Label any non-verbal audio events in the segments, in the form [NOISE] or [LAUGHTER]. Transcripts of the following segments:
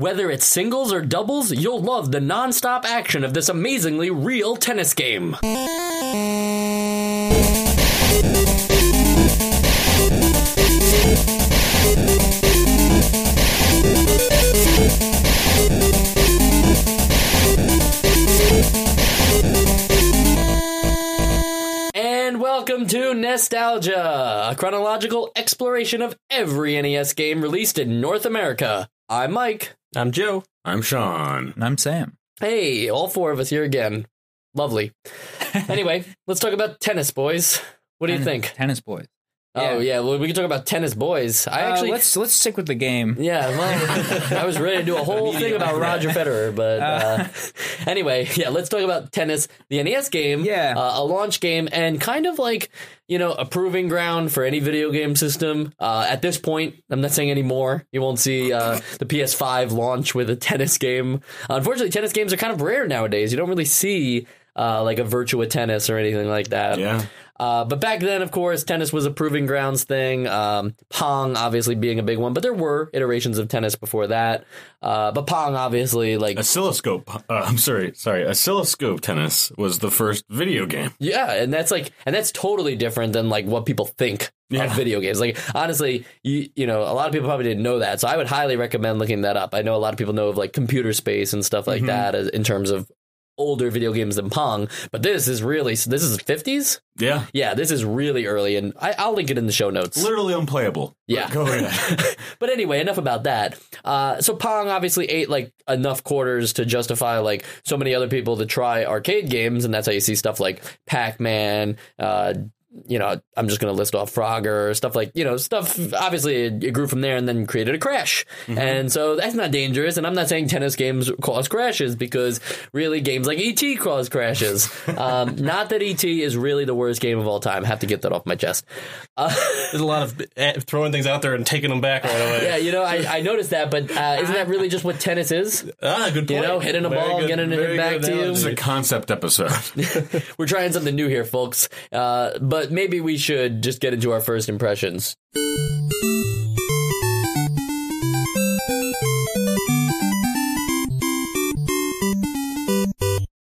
Whether it's singles or doubles, you'll love the non-stop action of this amazingly real tennis game. And welcome to Nostalgia, a chronological exploration of every NES game released in North America. I'm Mike. I'm Joe. I'm Sean. And I'm Sam. Hey, all four of us here again. Lovely. [LAUGHS] anyway, let's talk about tennis, boys. What do you think? Tennis boys. Oh yeah, well we can talk about tennis, boys. I Uh, actually, let's let's stick with the game. yeah, well, [LAUGHS] I was ready to do a whole thing about Roger Federer, but uh, anyway, [LAUGHS] yeah, let's talk about tennis, the NES game, Yeah. uh, a launch game, and kind of like you know a proving ground for any video game system. Uh, at this point, I'm not saying anymore. You won't see uh, the PS5 launch with a tennis game. Unfortunately, tennis games are kind of rare nowadays. You don't really see. Uh, like a Virtua Tennis or anything like that. Yeah. Uh, but back then, of course, tennis was a proving grounds thing. Um, Pong, obviously, being a big one, but there were iterations of tennis before that. Uh, but Pong, obviously, like Oscilloscope. Uh, I'm sorry. Sorry. Oscilloscope tennis was the first video game. yeah, and that's like, and that's totally different than like what people think Yeah. of video games. Like honestly, you you know, a lot of people probably didn't know that, so I would highly recommend looking that up. I know a lot of people know of like computer space and stuff like Mhm. that as, in terms of older video games than Pong. But this is really this is 50s. Yeah. Yeah, this is really early, and I, I'll link it in the show notes. Literally unplayable. Yeah. But Go ahead. [LAUGHS] [LAUGHS] but anyway, enough about that. Uh, so Pong obviously ate like enough quarters to justify like so many other people to try arcade games, and that's how you see stuff like Pac Man. Uh, you know, I'm just going to list off Frogger, stuff like, you know, stuff. Obviously, it, it grew from there and then created a crash. And so that's not dangerous. And I'm not saying tennis games cause crashes because really games like ET cause crashes. [LAUGHS] um, not that ET is really the worst game of all time. I have to get that off my chest. Uh, There's a lot of eh, throwing things out there and taking them back right away. [LAUGHS] yeah, you know, I, I noticed that, but uh, isn't that really just what tennis is? Ah, good point. You know, hitting a Very ball, good- getting it back to you. It's a concept episode. [LAUGHS] We're trying something new here, folks. Uh, but maybe we should just get into our first impressions.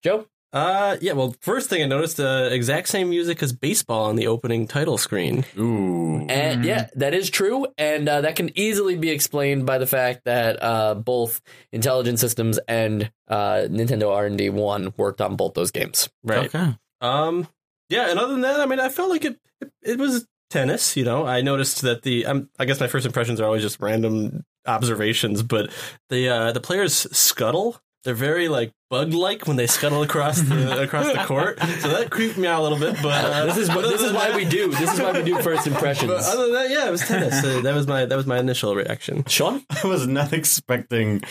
Joe? Uh, yeah. Well, first thing I noticed, uh, exact same music as baseball on the opening title screen. Ooh. And yeah, that is true, and uh, that can easily be explained by the fact that uh, both Intelligent Systems and uh, Nintendo R and D One worked on both those games. Right. Okay. Um. Yeah. And other than that, I mean, I felt like it. It, it was tennis. You know, I noticed that the. Um, I guess my first impressions are always just random observations, but the uh, the players scuttle. They're very like bug like when they scuttle across the [LAUGHS] across the court. So that creeped me out a little bit. But uh, This is but what, this is why that- we do. This is why we do [LAUGHS] first impressions. But other than that, yeah, it was tennis. Uh, that was my that was my initial reaction. Sean? [LAUGHS] I was not expecting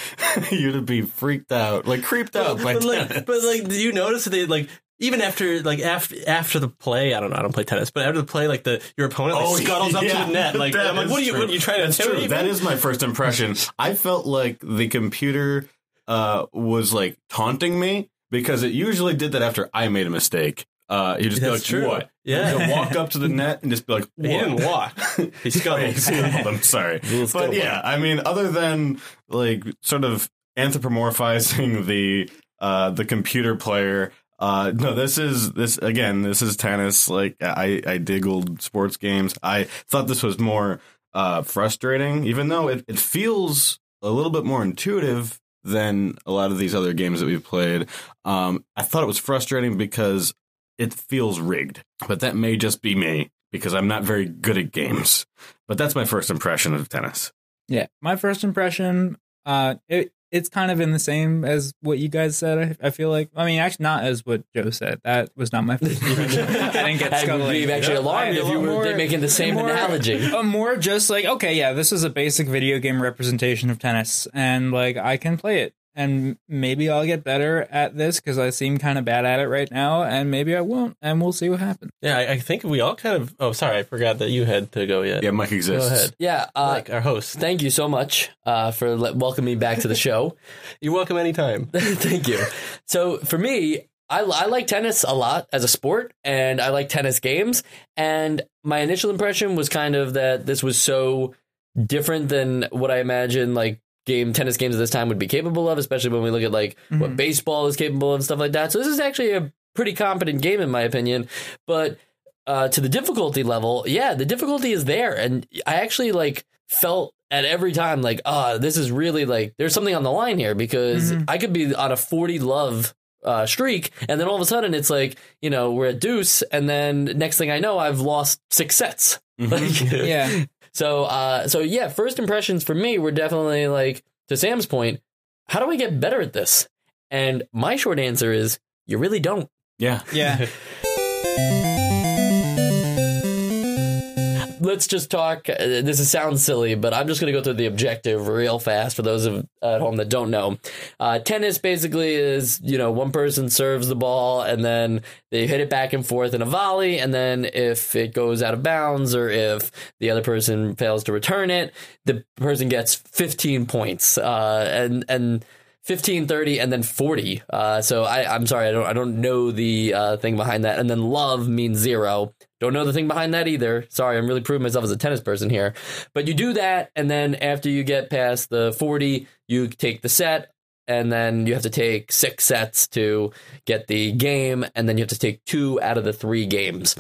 you to be freaked out, like creeped out by but like, tennis. but like, did you notice that they like even after like after after the play? I don't know. I don't play tennis, but after the play, like the your opponent like, Oh, scuttles up yeah. to the net. [LAUGHS] Like I'm like, what are you? true. What are you trying to That's true. me? That is my first impression. I felt like the computer uh, was like taunting me because it usually did that after I made a mistake. Uh, you just be like, true. "What?" Yeah. You'll walk [LAUGHS] up to the net and just be like, He didn't walk. He [LAUGHS] scuttled. He scuttled, I'm sorry, but yeah, I mean, other than like sort of anthropomorphizing the uh, the computer player. Uh, no, this is this again. This is tennis. Like I, I dig old sports games. I thought this was more uh, frustrating, even though it, it feels a little bit more intuitive than a lot of these other games that we've played. Um, I thought it was frustrating because it feels rigged, but that may just be me because I'm not very good at games. But that's my first impression of tennis. Yeah, my first impression, uh, it it's kind of in the same as what you guys said. I, I feel like, I mean, actually, not as what Joe said. That was not my first [LAUGHS] impression. I didn't get I'd be actually alarmed if you were more- making the same more- analogy. [LAUGHS] uh, more just like, okay, yeah, this is a basic video game representation of tennis, and like I can play it, and maybe I'll get better at this because I seem kind of bad at it right now, and maybe I won't, and we'll see what happens. Yeah, I, I think we all kind of. Oh, sorry, I forgot that you had to go yet. Yeah, Mike exists. Go ahead, Yeah, uh, Mike, our host. thank you so much uh, for le- welcoming me back to the show. [LAUGHS] You're welcome anytime. [LAUGHS] Thank you. So for me, I, I like tennis a lot as a sport, and I like tennis games. And my initial impression was kind of that this was so different than what I imagined, like game tennis games at this time would be capable of, especially when we look at like what baseball is capable of and stuff like that. So this is actually a pretty competent game in my opinion, but uh, to the difficulty level, yeah, the difficulty is there, and I actually like felt at every time like, ah, this is really like there's something on the line here because I could be on a 40 love uh, streak, and then all of a sudden it's like you know we're at deuce, and then next thing I know I've lost six sets. [LAUGHS] Like, [LAUGHS] Yeah. So uh, so yeah, first impressions for me were definitely like to Sam's point, how do I get better at this? And my short answer is you really don't. Yeah. Yeah. [LAUGHS] let's just talk. Uh, this is, sounds silly, but I'm just going to go through the objective real fast for those of, at home that don't know. Uh, tennis basically is, you know, one person serves the ball and then they hit it back and forth in a volley. And then if it goes out of bounds or if the other person fails to return it, the person gets 15 points. Uh, and, and, 15 30 and then 40 uh, so I, i'm sorry i don't i don't know the uh, thing behind that. And then love means zero. Don't know the thing behind that either. Sorry i'm really proving myself as a tennis person here. But you do that and then after you get past the 40 you take the set and then you have to take six sets to get the game and then you have to take two out of the three games.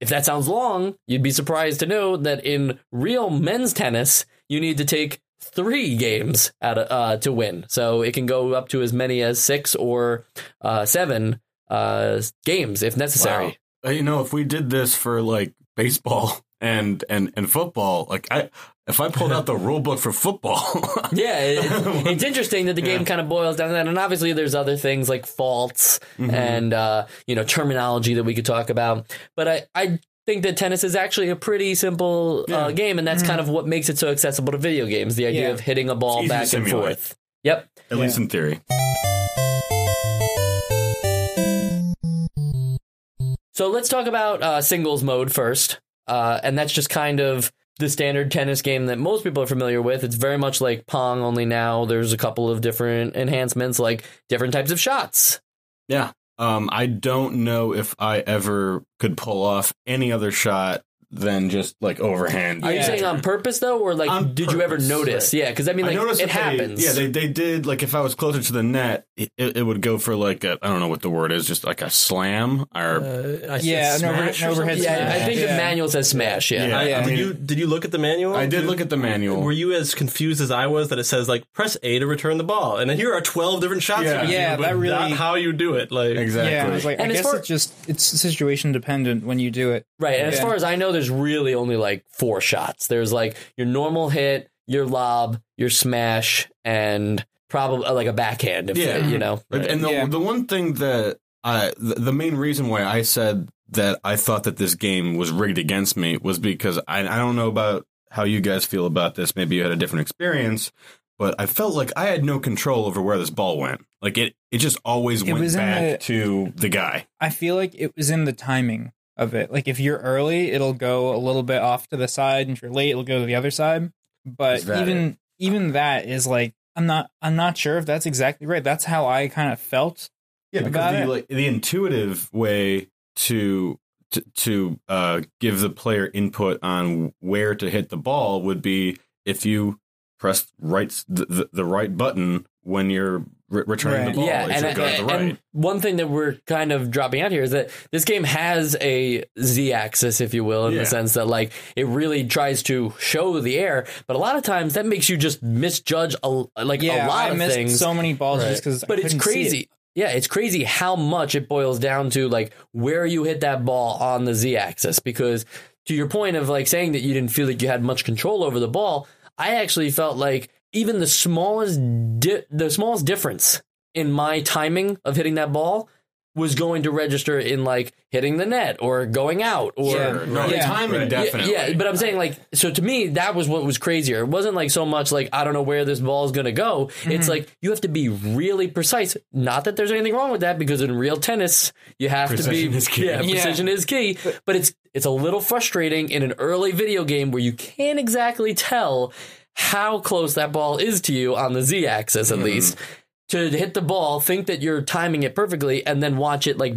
If that sounds long you'd be surprised to know that in real men's tennis you need to take three games out of, uh, to win. So it can go up to as many as six or uh, seven uh, games if necessary. Wow. Uh, You know, if we did this for like baseball [LAUGHS] and and and football, like I if I pulled out the rule book for football, [LAUGHS] Yeah, it, [LAUGHS] it's interesting that the game kind of boils down to that, and obviously there's other things like faults and uh, you know terminology that we could talk about. But I, I think that tennis is actually a pretty simple uh, game, and that's kind of what makes it so accessible to video games. The idea Yeah. of hitting a ball back and forth. Yep. at least in theory. So let's talk about uh, singles mode first. Uh, and that's just kind of the standard tennis game that most people are familiar with. It's very much like Pong, only now there's a couple of different enhancements, like different types of shots. Yeah. Um, I don't know if I ever could pull off any other shot than just like overhand. Are you saying on purpose though, or like On did you ever purpose, notice? right. Yeah, because I mean, I like noticed it that they- happens. yeah, they they did like if I was closer to the net, it, it would go for like a I don't know what the word is, just like a slam or Uh, I Yeah, said an over- smash an or overhead something? yeah. I think the Yeah. manual says smash. Yeah. Yeah. I, Yeah. did I mean- you did you look at the manual? I did Did- look at the manual. Were you as confused as I was that it says like press A to return the ball, and then here are twelve different shots? Yeah. you can Yeah, do, that really- not how you do it. Like exactly. Yeah, I was like, And I as guess far- it's just it's situation dependent when you do it. Right. And as Yeah. far as I know, there's really only like four shots. There's like your normal hit, your lob, your smash, and probably uh, like a backhand. If Yeah. you know. And- And the, Yeah. the one thing that I, the, the main reason why I said that I thought that this game was rigged against me was because I, I don't know about how you guys feel about this. Maybe you had a different experience, but I felt like I had no control over where this ball went. Like it, it just always It went back the- to the guy. I feel like it was in the timing of it. Like if you're early, it'll go a little bit off to the side, and if you're late, it'll go to the other side. But Is that even even that is like I'm not I'm not sure if that's exactly right. That's how I kind of felt. Yeah, because the it. like the intuitive way to to, to uh, give the player input on where to hit the ball would be if you press right the, the, the right button when you're re- returning Right. the ball. yeah, it and, should go to the and- right. and one thing that we're kind of dropping out here is that this game has a z-axis, if you will, in Yeah. the sense that like it really tries to show the air, but a lot of times that makes you just misjudge a like Yeah, a lot I of missed things. so many balls just because. but it's crazy. Yeah, it's crazy how much it boils down to like where you hit that ball on the z axis. Because to your point of like saying that you didn't feel like you had much control over the ball, I actually felt like even the smallest di- the smallest difference in my timing of hitting that ball was going to register in like hitting the net or going out or Sure. No, Yeah. timing Right. definitely. yeah, but I'm saying like so to me that was what was crazier. It wasn't like so much like I don't know where this ball is going to go. It's mm-hmm. like you have to be really precise. Not that there's anything wrong with that because in real tennis you have Precision to be is key. Yeah, Yeah. precision is key. But it's it's a little frustrating in an early video game where you can't exactly tell how close that ball is to you on the z axis at least to hit the ball, think that you're timing it perfectly, and then watch it like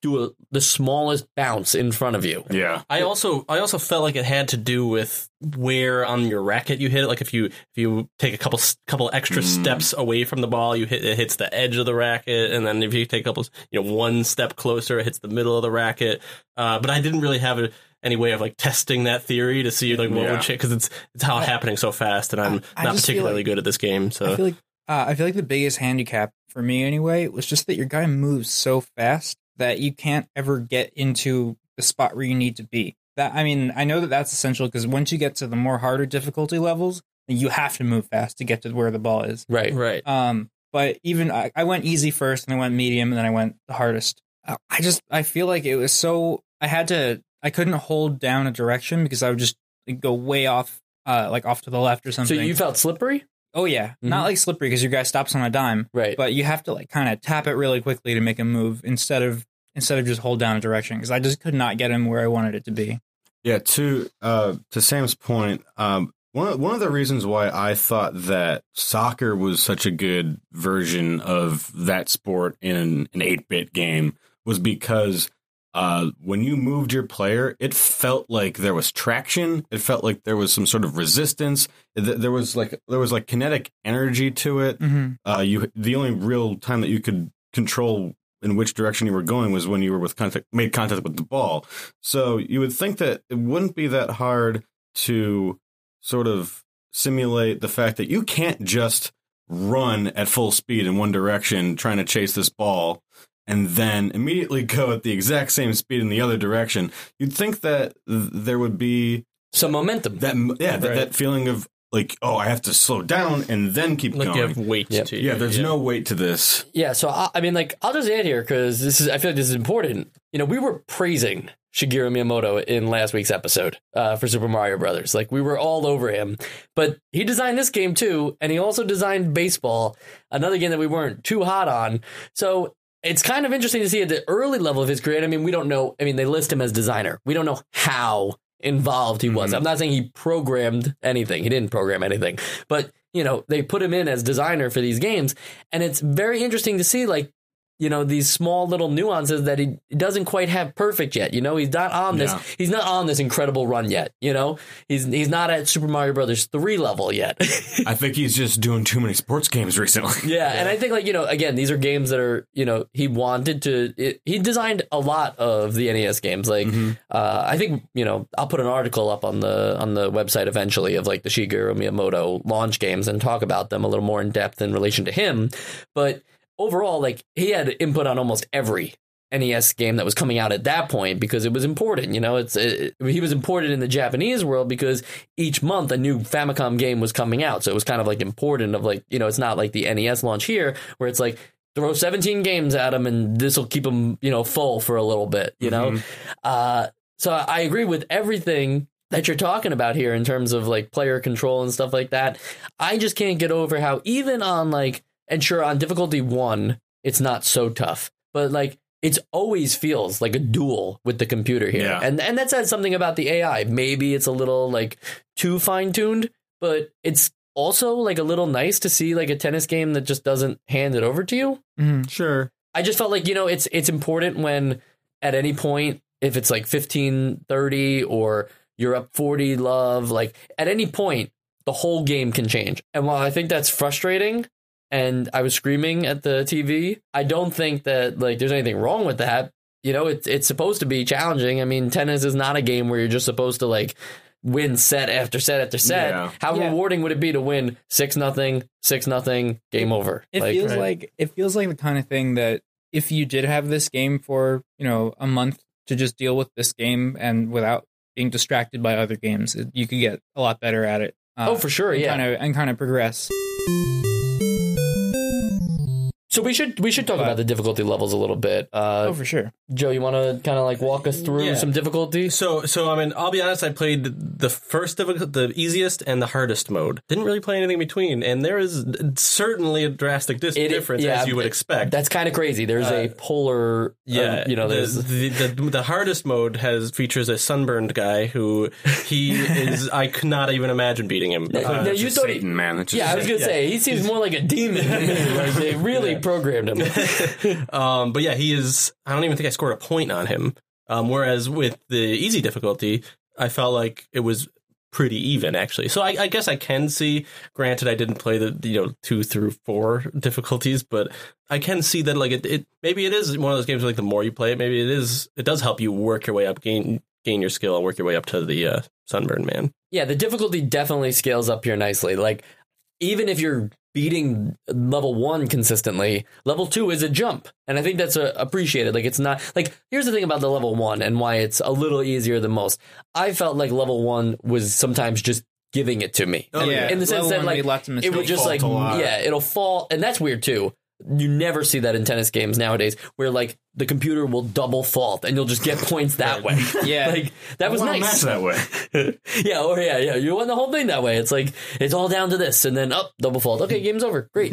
do a, the smallest bounce in front of you. Yeah. I also I also felt like it had to do with where on your racket you hit it. Like if you if you take a couple couple extra Mm. steps away from the ball, you hit it hits the edge of the racket, and then if you take a couple you know one step closer, it hits the middle of the racket. Uh, but I didn't really have a, any way of like testing that theory to see like what Yeah. would change because it's it's how all happening so fast, and I'm I not particularly like- good at this game. So I feel like uh, I feel like the biggest handicap for me anyway was just that your guy moves so fast that you can't ever get into the spot where you need to be. That I mean, I know that that's essential because once you get to the more harder difficulty levels, you have to move fast to get to where the ball is. Right. right. Um, but even I, I went easy first, and I went medium, and then I went the hardest. Uh, I just I feel like it was so I had to I couldn't hold down a direction because I would just go way off, uh, like off to the left or something. So you felt slippery? oh yeah, Mhm. not like slippery because your guy stops on a dime, Right. but you have to like kind of tap it really quickly to make him move instead of instead of just hold down a direction because I just could not get him where I wanted it to be. Yeah, to uh to Sam's point, um one of, one of the reasons why I thought that soccer was such a good version of that sport in an 8-bit game was because uh when you moved your player, it felt like there was traction, it felt like there was some sort of resistance, there was like there was like kinetic energy to it. Mm-hmm. Uh you the only real time that you could control in which direction you were going was when you were with contact made contact with the ball. So you would think that it wouldn't be that hard to sort of simulate the fact that you can't just run at full speed in one direction trying to chase this ball and then immediately go at the exact same speed in the other direction. You'd think that there would be Some momentum. that yeah, that, Right. that feeling of like, oh, I have to slow down and then keep like you going. have weight Yep. to yeah, there's no weight to this. Yeah, so I, I mean, like, I'll just add here because this is, I feel like this is important. You know, we were praising Shigeru Miyamoto in last week's episode uh, for Super Mario Brothers. Like, we were all over him, but he designed this game too, and he also designed baseball, another game that we weren't too hot on. So it's kind of interesting to see at the early level of his career. I mean, we don't know. I mean, they list him as designer. We don't know how involved he was. Mhm. I'm not saying he programmed anything. He didn't program anything, but you know, they put him in as designer for these games, and it's very interesting to see like you know these small little nuances that he doesn't quite have perfect yet. You know, he's not on this. Yeah. He's not on this incredible run yet. You know, he's he's not at Super Mario Brothers three level yet. [LAUGHS] I think he's just doing too many sports games recently. [LAUGHS] Yeah, and I think like you know, again, these are games that are you know he wanted to. It, he designed a lot of the NES games. Like Mhm. uh, I think you know I'll put an article up on the on the website eventually of like the Shigeru Miyamoto launch games and talk about them a little more in depth in relation to him. But overall, like he had input on almost every NES game that was coming out at that point because it was important. You know, it's it, he was important in the Japanese world because each month a new Famicom game was coming out, so it was kind of like important. Of like you know, it's not like the NES launch here where it's like throw 17 games at him and this will keep him you know full for a little bit. You know, Mhm. uh, so I agree with everything that you're talking about here in terms of like player control and stuff like that. I just can't get over how even on like and sure on difficulty one, it's not so tough, but like it's always feels like a duel with the computer here, Yeah. and and that says something about the AI. Maybe it's a little like too fine tuned, but it's also like a little nice to see like a tennis game that just doesn't hand it over to you. Mm-hmm. Sure. I just felt like, you know, it's it's important when at any point if it's like 15 30 or you're up 40 love, like at any point the whole game can change. And while I think that's frustrating and I was screaming at the TV, I don't think that like there's anything wrong with that. You know, it's it's supposed to be challenging. I mean, tennis is not a game where you're just supposed to like win set after set after set. Yeah. How Yeah. rewarding would it be to win 6 nothing, 6 nothing, game over? It Like, feels right. like it feels like the kind of thing that if you did have this game for you know a month to just deal with this game and without being distracted by other games, you could get a lot better at it. Uh, Oh, for sure, and yeah. kind of and kind of progress. So we should we should talk But- about the difficulty levels a little bit. Uh, oh, for sure. Joe, you want to kind of like walk us through Yeah. some difficulty? So, so I mean, I'll be honest. I played the first difficult, the easiest, and the hardest mode. Didn't really play anything in between, and there is certainly a drastic dis- It- difference yeah, as you would expect. That's kind of crazy. There's a Uh, polar, yeah, uh, you know, the, there's the, the the hardest mode has features a sunburned guy who he is. I could not even imagine beating him. No, Uh, no, you Just thought he- Satan, man. It's just yeah. I was gonna yeah. say he seems more like a demon. [LAUGHS] Like they really programmed him. [LAUGHS] um, but yeah, he is. I don't even think I scored a point on him. Um, whereas with the easy difficulty, I felt like it was pretty even actually. So I, I guess I can see. Granted, I didn't play the you know two through four difficulties, but I can see that like it, it maybe it is one of those games where like the more you play it, maybe it is it does help you work your way up, gain gain your skill, and work your way up to the uh, sunburn man. Yeah, the difficulty definitely scales up here nicely. Like, even if you're beating level one consistently, level two is a jump. And I think that's uh, appreciated. Like, it's not like, here's the thing about the level one and why it's a little easier than most. I felt like level one was sometimes just giving it to me. Oh, yeah, in the sense level that, like, made lots of It would just like, yeah, it'll fall. And that's weird too. You never see that in tennis games nowadays where like the computer will double fault and you'll just get points that way. [LAUGHS] Yeah. [LAUGHS] Like, that was I want nice. match that way. [LAUGHS] yeah, or yeah, yeah. You won the whole thing that way. It's like it's all down to this, and then up double fault. Okay, game's over. Great.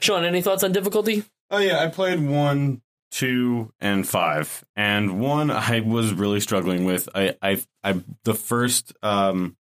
Sean, any thoughts on difficulty? Oh yeah, I played one, two, and five, and one I was really struggling with. I, I, I the first, um,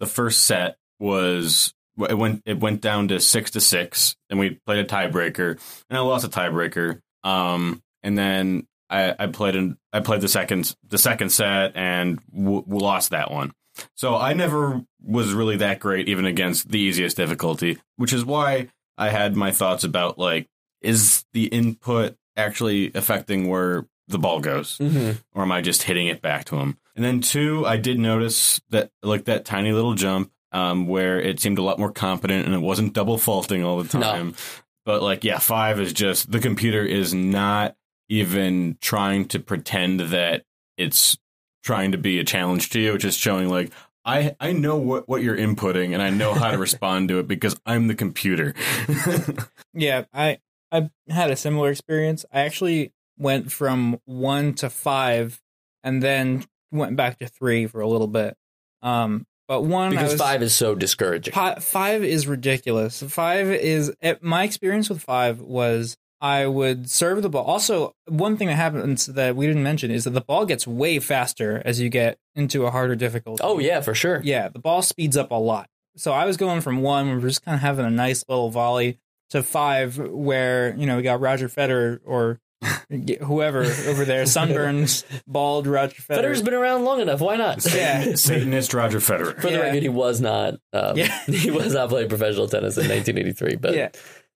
the first set was it went it went down to six to six, and we played a tiebreaker, and I lost a tiebreaker. Um, and then I, I played in I played the second the second set and w- lost that one. So I never was really that great, even against the easiest difficulty, which is why I had my thoughts about like, is the input actually affecting where the ball goes, Mm-hmm. or am I just hitting it back to him? And then two, I did notice that like that tiny little jump um, where it seemed a lot more competent and it wasn't double faulting all the No. time. But like, yeah, five is just the computer is not even trying to pretend that it's trying to be a challenge to you. It's just showing like I I know what what you're inputting and I know how to [LAUGHS] respond to it because I'm the computer. [LAUGHS] Yeah, I I had a similar experience. I actually went from one to five, and then went back to three for a little bit. Um, but one Because was- five is so discouraging. Five is ridiculous. Five is eh, my experience with five was I would serve the ball. Also, one thing that happens that we didn't mention is that the ball gets way faster as you get into a harder difficulty. Oh yeah, for sure. yeah, the ball speeds up a lot. So I was going from one, we're just kind of having a nice little volley, to five, where you know we got Roger Federer or whoever over there, [LAUGHS] sunburns, bald Roger Federer. Federer's been around long enough. Why not? [LAUGHS] Yeah. Satanist Roger Federer. For the Yeah. record, he was not. Um, Yeah. [LAUGHS] he was not playing professional tennis in 1983, but yeah.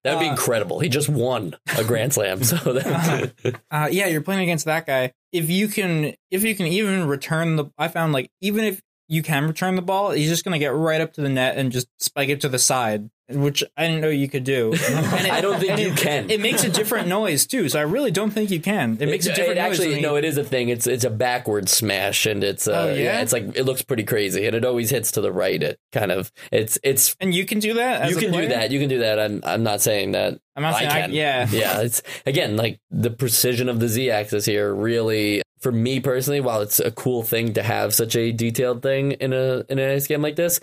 that would be Uh, incredible. He just won a Grand Slam, so that, uh, yeah, you're playing against that guy. If you can, if you can even return the, I found like even if you can return the ball, he's just gonna get right up to the net and just spike it to the side, which I didn't know you could do. [LAUGHS] And it- I don't think you it- can. It makes a different noise too, so I really don't think you can. It makes a different it noise. actually no it is a thing it's it's a backward smash and it's uh Oh, yeah? it's like it looks pretty crazy and it always hits to the right it kind of it's it's and you can do that. As you can do that you can do that i'm i'm not saying that I'm not saying I can. yeah. yeah it's again like the precision of the z axis here really for me personally while it's a cool thing to have such a detailed thing in a in an ice game like this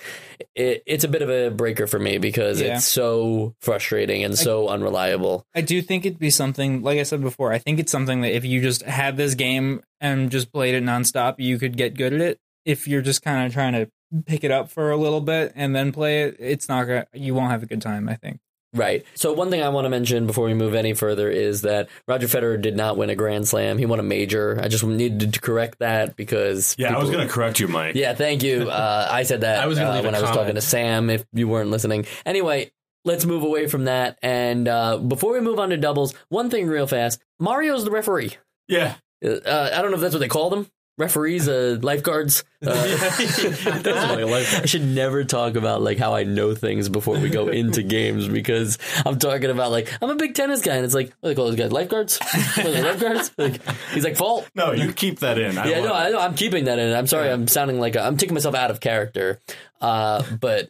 it, it's a bit of a breaker for me because Yeah. it's so frustrating and so unreliable I do think it'd be something, like I said before, I think it's something that if you just had this game and just played it nonstop, you could get good at it. If you're just kind of trying to pick it up for a little bit and then play it, it's not gonna, you won't have a good time, I think. Right. So one thing I want to mention before we move any further is that Roger Federer did not win a Grand Slam. He won a major. I just needed to correct that because Yeah, I was going to correct you, Mike. Yeah, thank you. [LAUGHS] Uh, I said that I was gonna uh, leave when I was talking to Sam. If you weren't listening, anyway. Let's move away from that. And uh, before we move on to doubles, one thing real fast Mario's the referee. Yeah. Uh, I don't know if that's what they call them. Referees, uh, lifeguards. Uh, Doesn't like a lifeguard. I should never talk about like how I know things before we go [LAUGHS] into games because I'm talking about like I'm a big tennis guy and it's like what do they call those guys lifeguards? What are they, lifeguards? [LAUGHS] Like he's like fault. No, you keep that in. I Yeah, no. I know. I'm keeping that in. I'm sorry. I'm sounding like a, I'm taking myself out of character. Uh, but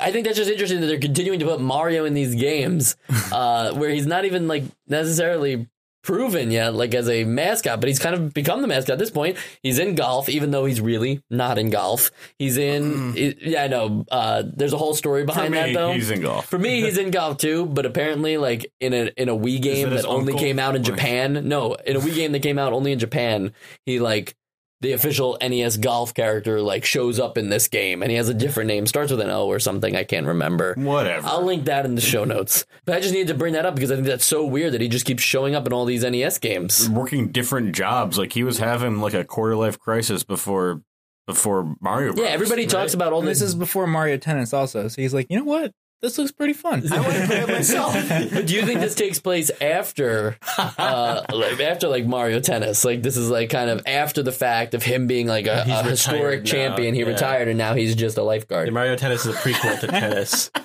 I think that's just interesting that they're continuing to put Mario in these games [LAUGHS] uh, where he's not even like necessarily proven yet, like as a mascot, but he's kind of become the mascot at this point. He's in golf, even though he's really not in golf. He's in, it- yeah, I know. Uh, there's a whole story behind me, that though. he's in golf. For me, he's in golf too, but apparently, like in a in a Wii game that that, only uncle? came out in Japan. No, in a Wii game that came out only in Japan, he like the official NES golf character like shows up in this game, and he has a different name, starts with an O or something. I can't remember. Whatever. I'll link that in the show notes. But I just needed to bring that up because I think that's so weird that he just keeps showing up in all these NES games. Working different jobs, like he was having like a quarter life crisis before before Mario. Bros. Yeah, everybody talks about all And this. this is before Mario Tennis, also. So he's like, you know what? This looks pretty fun. I want to play it myself. But do you think this takes place after, uh, like, after like Mario Tennis? Like this is like kind of after the fact of him being like a, a historic now, champion. He yeah. retired and now he's just a lifeguard. Mario Tennis is a prequel to tennis. [LAUGHS]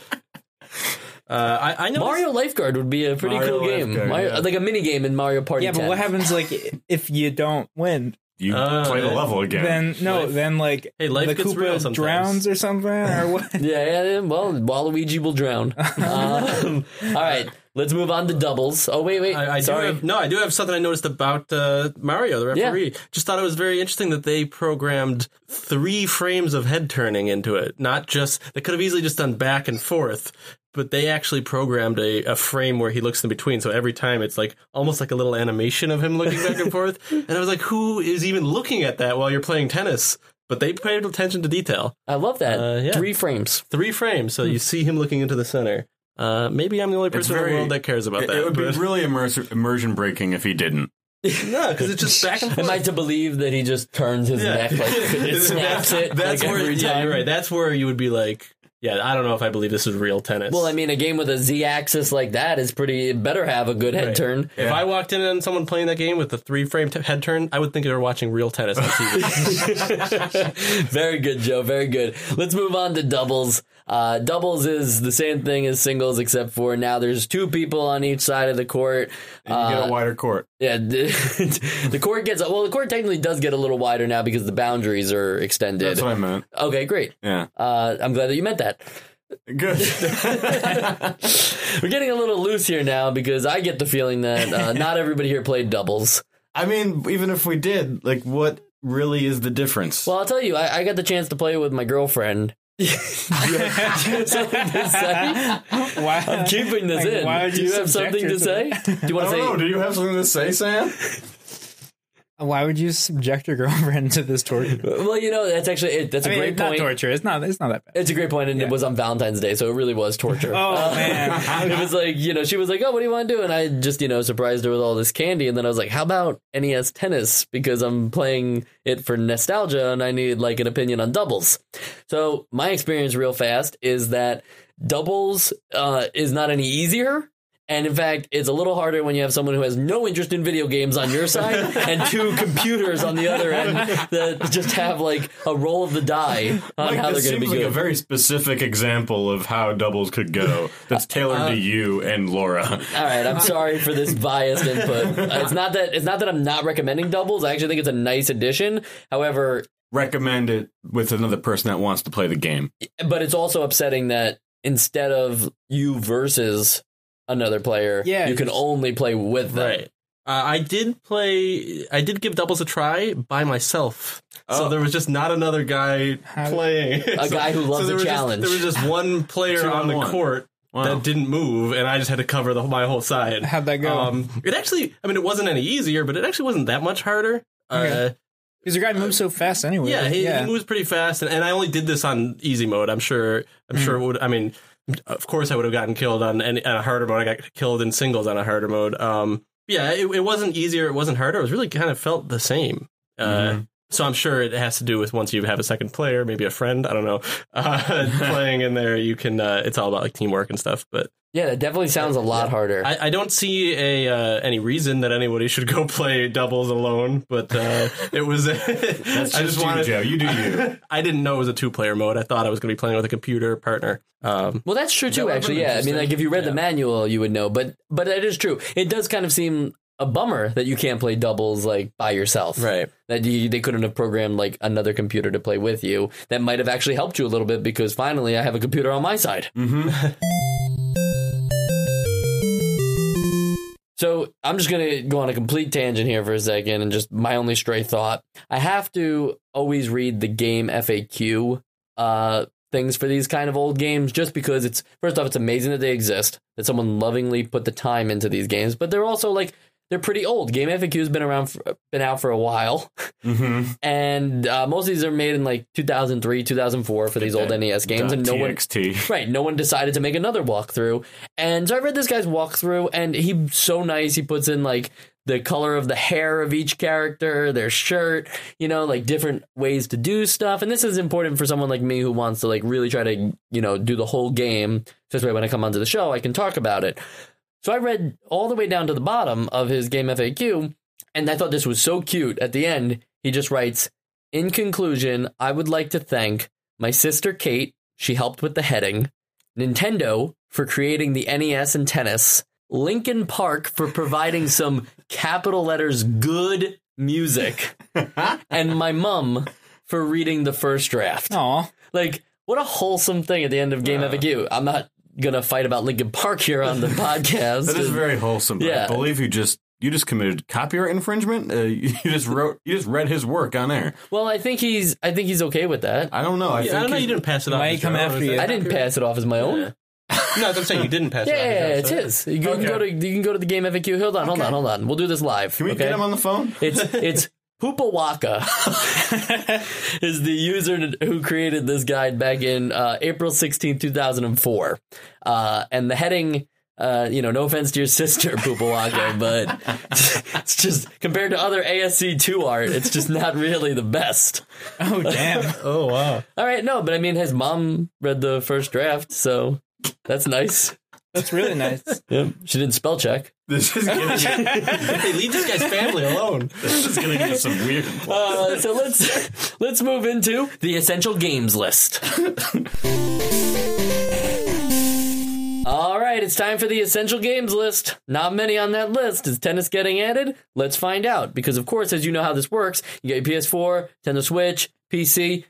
Uh, I, I know Mario Lifeguard would be a pretty Mario cool game, Mario, yeah. like a mini game in Mario Party. yeah, but 10. what happens like if you don't win? You Uh, play the level again. Then no, Life- then like Hey, life the gets real Koopa sometimes. drowns or something or what? [LAUGHS] Yeah, yeah, yeah. Well, Waluigi will drown. [LAUGHS] Um, all right, let's move on to doubles. Oh wait, wait. I, I Sorry. have, no, I do have something I noticed about uh, Mario, the referee. Just thought it was very interesting that they programmed three frames of head turning into it. Not just they could have easily just done back and forth, but they actually programmed a, a frame where he looks in between. So every time it's like almost like a little animation of him looking back and [LAUGHS] forth. And I was like, who is even looking at that while you're playing tennis? But they paid attention to detail. I love that. Uh, yeah. Three frames. Three frames, so you see him looking into the center. Uh, maybe I'm the only person in the world that cares about it, that. it would be [LAUGHS] really immer- immersion breaking if he didn't. [LAUGHS] no, because it's just back and forth. Am I to believe that he just turns his Yeah. neck like it snaps it That's like where, every yeah, you're right. That's where you would be like, yeah, I don't know if I believe this is real tennis. Well, I mean, a game with a Z-axis like that is pretty. it Better have a good head Right. turn. if I walked in on someone playing that game with a three frame t- head turn, I would think they were watching real tennis on TV. [LAUGHS] very good, Joe. Very good. Let's move on to doubles. Uh, doubles is the same thing as singles, except for now there's two people on each side of the court. And you get Uh, a wider court. Yeah, the, [LAUGHS] the court gets well. The court technically does get a little wider now because the boundaries are extended. That's what I meant. okay, great. Yeah. Uh, I'm glad that you meant that. Good. [LAUGHS] We're getting a little loose here now because I get the feeling that uh, [LAUGHS] not everybody here played doubles. I mean, even if we did, like, what really is the difference? Well, I'll tell you, I, I got the chance to play with my girlfriend. Do you have do you have something to say? Why? I'm keeping this Like, in. Do you have something to say? Do you want to don't know. say? Do you have something to say, Sam? [LAUGHS] Why would you subject your [LAUGHS] girlfriend to this torture? Well, you know, that's actually it, that's I a mean, great it's not point. torture. It's not. It's not that bad. It's a great point, and it was on Valentine's Day, so it really was torture. Oh Uh, man. [LAUGHS] it was like you know she was like oh what do you want to do and i just you know surprised her with all this candy and then i was like how about nes tennis because i'm playing it for nostalgia and i need like an opinion on doubles so my experience real fast is that doubles uh, is not any easier and in fact, it's a little harder when you have someone who has no interest in video games on your side [LAUGHS] and two computers on the other end that just have like a roll of the die on Like, how they're going to be seems like good. a very specific example of how doubles could go. That's tailored Uh, to you and Laura. All right, I'm sorry for this biased input. Uh, it's not that it's not that I'm not recommending doubles. I actually think it's a nice addition. However, Recommend it with another person that wants to play the game. but it's also upsetting that instead of you versus another player, Yeah, you can only play with them. right. Uh, I did play. I did give doubles a try by myself. So Oh. there was just not another guy How- playing. A guy who [LAUGHS] loves there a was just- challenge. there was just one player on on the one. court Wow. that didn't move, and I just had to cover the my whole side. How'd that go? Um, it actually, I mean, it wasn't any easier, but it actually wasn't that much harder. Uh, Because your guy moves so fast anyway. yeah, he, yeah. he moves pretty fast, and, and I only did this on easy mode. I'm sure. I'm Hmm. sure it would. I mean, of course, I would have gotten killed on any on a harder mode. I got killed in singles on a harder mode. Um, yeah, it, it wasn't easier. It wasn't harder. It was really kind of felt the same. Uh, Mhm. So I'm sure it has to do with once you have a second player, maybe a friend. I don't know, [LAUGHS] uh, playing in there. You can. Uh, it's all about like teamwork and stuff. But Yeah, that definitely sounds a lot harder. I, I don't see a uh, any reason that anybody should go play doubles alone. But uh, it was. [LAUGHS] That's I just just you, wanted. Joe. You do you. [LAUGHS] I didn't know it was a two player mode. I thought I was going to be playing with a computer partner. Um, Well, that's true too. would've Actually, yeah. I mean, like if you read the manual, you would know. But but it is true. It does kind of seem a bummer that you can't play doubles like by yourself. right. That you, they couldn't have programmed like another computer to play with you. That might have actually helped you a little bit because finally I have a computer on my side. hmm [LAUGHS] So I'm just gonna go on a complete tangent here for a second, and just my only stray thought. I have to always read the game FAQ uh, things for these kind of old games, just because it's first off, it's amazing that they exist, that someone lovingly put the time into these games, but they're also like they're pretty old. Game FAQ has been around, for, been out for a while, Mm-hmm. [LAUGHS] and uh, most of these are made in like 2003, 2004 for these old NES games, and no one [LAUGHS] Right. No one decided to make another walkthrough. And so I read this guy's walkthrough, and he's so nice. He puts in like the color of the hair of each character, their shirt, you know, like different ways to do stuff. And this is important for someone like me who wants to like really try to, you know, do the whole game. So this way when I come onto the show, I can talk about it. So I read all the way down to the bottom of his game FAQ, and I thought this was so cute. At the end, he just writes, In conclusion, I would like to thank my sister Kate, she helped with the heading, Nintendo for creating the NES and tennis, Linkin Park for providing some capital letters good music, [LAUGHS] and my mum for reading the first draft. Aw. Like, what a wholesome thing at the end of Game FAQ. I'm not gonna fight about Linkin Park here on the [LAUGHS] podcast. That is very wholesome. Yeah. I believe you just you just committed copyright infringement. Uh, [LAUGHS] you just wrote you just read his work on air. well, I think he's I think he's okay with that. I don't know. I Yeah, think I don't know. You didn't pass it off. might come after you. I didn't pass it off as my own. Yeah. [LAUGHS] No, I'm saying you didn't pass Yeah, it off. yeah, yeah, it's his. You can Okay. go to you can go to the game FAQ. Hold on, hold on, hold on. We'll do this live. Can we okay? get him on the phone? It's it's Hoopawaka [LAUGHS] is the user who created this guide back in uh, April 16, 2004. Uh, and the heading, uh, you know, no offense to your [LAUGHS] sister, Hoopawaka, but [LAUGHS] it's just compared to other ASCII art, it's just not really the best. Oh damn. Oh wow. All right, no, but I mean, his mom read the first draft, so that's nice. That's really nice. [LAUGHS] Yep. She didn't spell check. This is getting, [LAUGHS] Hey, leave this guy's family alone. this is getting into some weird. Uh, so let's let's move into the essential games list. [LAUGHS] All right, it's time for the essential games list. Not many on that list. Is tennis getting added? Let's find out. Because of course, as you know how this works, you get your PS4, Nintendo Switch, PC.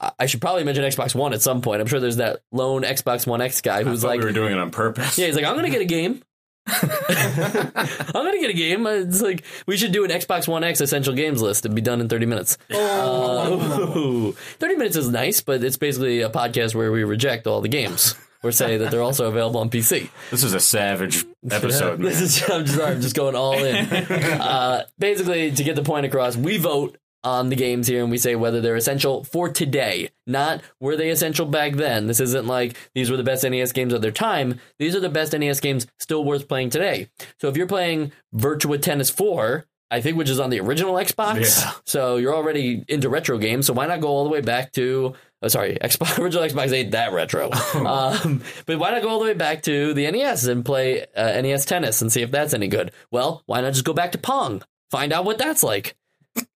I- I should probably mention Xbox One at some point. I'm sure there's that lone Xbox One X guy who's I like, we were doing it on purpose. yeah, he's like, I'm gonna get a game. [LAUGHS] I'm gonna get a game. It's like we should do an Xbox One X essential games list and be done in 30 minutes. Uh, [LAUGHS] 30 minutes is nice, but it's basically a podcast where we reject all the games or say that they're also available on PC. This is a savage episode. [LAUGHS] This man. is I'm just, I'm just going all in. Uh, basically, to get the point across, we vote on the games here and we say whether they're essential for today, not were they essential back then. This isn't like these were the best NES games of their time. These are the best NES games still worth playing today. So if you're playing Virtua Tennis 4, I think which is on the original Xbox, Yeah. so you're already into retro games. So why not go all the way back to Oh, sorry, [LAUGHS] Xbox original Xbox ain't that retro. [LAUGHS] um, but why not go all the way back to the NES and play uh, NES tennis and see if that's any good? Well, why not just go back to Pong? Find out what that's like.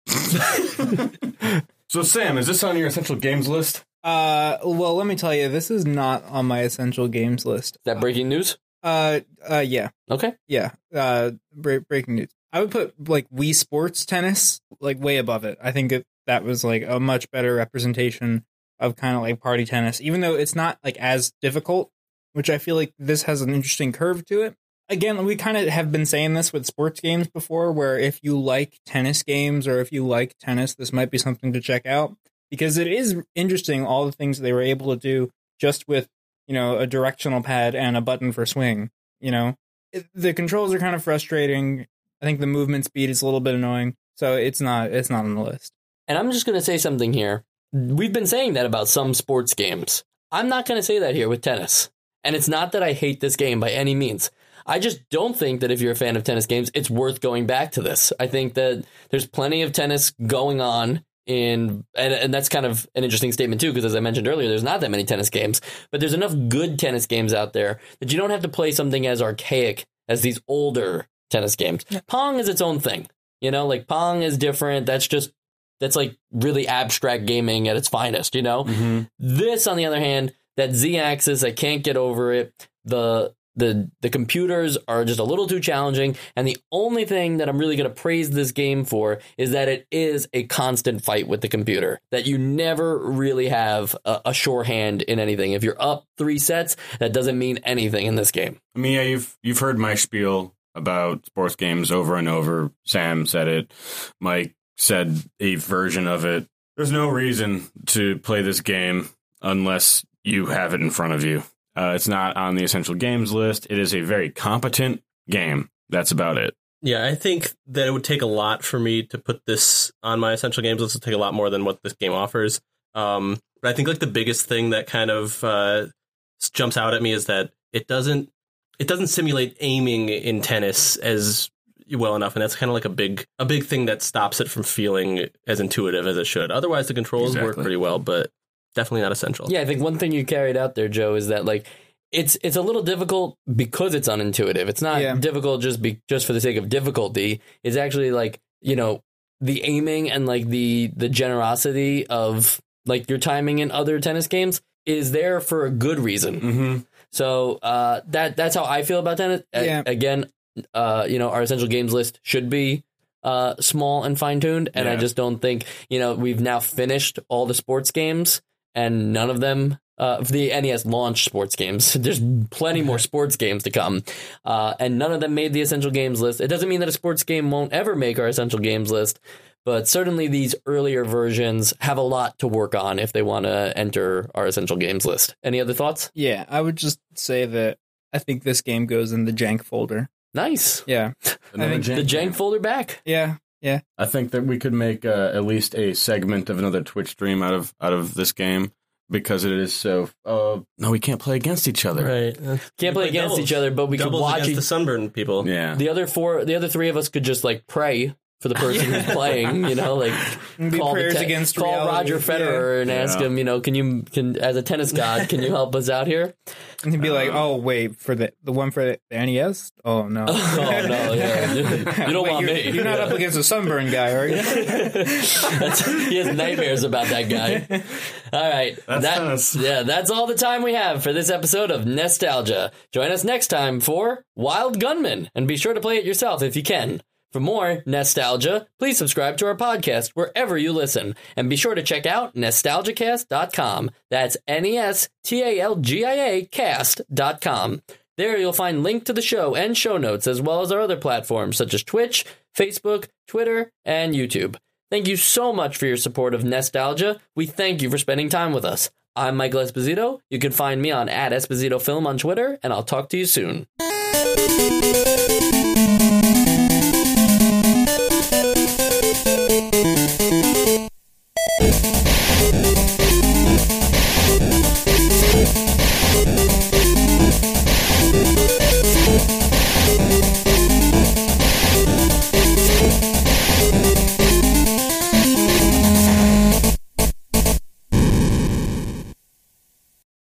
[LAUGHS] So Sam, is this on your essential games list? Uh, well, let me tell you, this is not on my essential games list. Is that breaking news? Uh, uh, yeah, Okay. yeah. Uh, bre- breaking news. I would put like Wii Sports Tennis like way above it. I think it, that was like a much better representation of kind of like party tennis, even though it's not like as difficult. Which I feel like this has an interesting curve to it. Again, we kind of have been saying this with sports games before, where if you like tennis games or if you like tennis, this might be something to check out because it is interesting all the things they were able to do just with you know a directional pad and a button for swing. You know, it, the controls are kind of frustrating. I think the movement speed is a little bit annoying, so it's not it's not on the list. And I'm just going to say something here. We've been saying that about some sports games. I'm not going to say that here with tennis. And it's not that I hate this game by any means. I just don't think that if you're a fan of tennis games, it's worth going back to this. I think that there's plenty of tennis going on in and, and that's kind of an interesting statement too because as i mentioned earlier there's not that many tennis games but there's enough good tennis games out there that you don't have to play something as archaic as these older tennis games pong is its own thing you know like pong is different that's just that's like really abstract gaming at its finest you know Mm-hmm. this, on the other hand, that Z-axis, I can't get over it. The the the computers are just a little too challenging, and the only thing that I'm really going to praise this game for is that it is a constant fight with the computer. That you never really have a, a sure hand in anything. If you're up three sets, that doesn't mean anything in this game. I mean, yeah, you've you've heard my spiel about sports games over and over. Sam said it. Mike said a version of it. There's no reason to play this game unless you have it in front of you. Uh, it's not on the essential games list. It is a very competent game. That's about it. Yeah, I think that it would take a lot for me to put this on my essential games list. It would take a lot more than what this game offers. Um, but I think like the biggest thing that kind of uh, jumps out at me is that it doesn't it doesn't simulate aiming in tennis as well enough, and that's kind of like a big a big thing that stops it from feeling as intuitive as it should. Otherwise, the controls work pretty well, but definitely not essential. Yeah, I think one thing you carried out there, Joe, is that like it's it's a little difficult because it's unintuitive. It's not Yeah. difficult just be just for the sake of difficulty. It's actually like you know the aiming and like the the generosity of like your timing in other tennis games is there for a good reason. Mm-hmm. So uh, that that's how I feel about tennis. A- Yeah. again, uh, you know, our essential games list should be uh, small and fine tuned, and I Yeah. just don't think you know we've now finished all the sports games, and none of them. Uh, the NES launch sports games, [LAUGHS] there's plenty more sports games to come, uh, and none of them made the essential games list. It doesn't mean that a sports game won't ever make our essential games list, but certainly these earlier versions have a lot to work on if they want to enter our essential games list. Any other thoughts? Yeah, I would just say that I think this game goes in the jank folder. Nice. Yeah, Another think The jank folder back. yeah, yeah. I think that we could make uh, at least a segment of another Twitch stream out of out of this game because it is so. Uh, no, we can't play against each other. Right. Can't play against each other, but we could Doubles watch against each. the sunburned people. Yeah. The other four, the other three of us could just like pray for the person who's [LAUGHS] playing. You know, like [LAUGHS] Be call the prayers te- against call reality. Roger Federer and ask him. You know, can you can as a tennis god, can you help us out here? And he'd be like, Uh, "Oh, wait, for the the one for the NES? Oh no, [LAUGHS] Oh no, yeah. you don't Wait, want you're, me. You're not up against a sunburn guy, are you? He has nightmares about that guy. All right. That's that, tennis. Yeah, that's all the time we have for this episode of Nestalgia. Join us next time for Wild Gunman, and be sure to play it yourself if you can. For more Nestalgia, please subscribe to our podcast wherever you listen, and be sure to check out nestalgiacast.com. That's N E S T A L G I A cast.com. There you'll find link to the show and show notes, as well as our other platforms such as Twitch, Facebook, Twitter, and YouTube. Thank you so much for your support of Nestalgia. We thank you for spending time with us. I'm Michael Esposito. You can find me on at Esposito Film on Twitter, and I'll talk to you soon.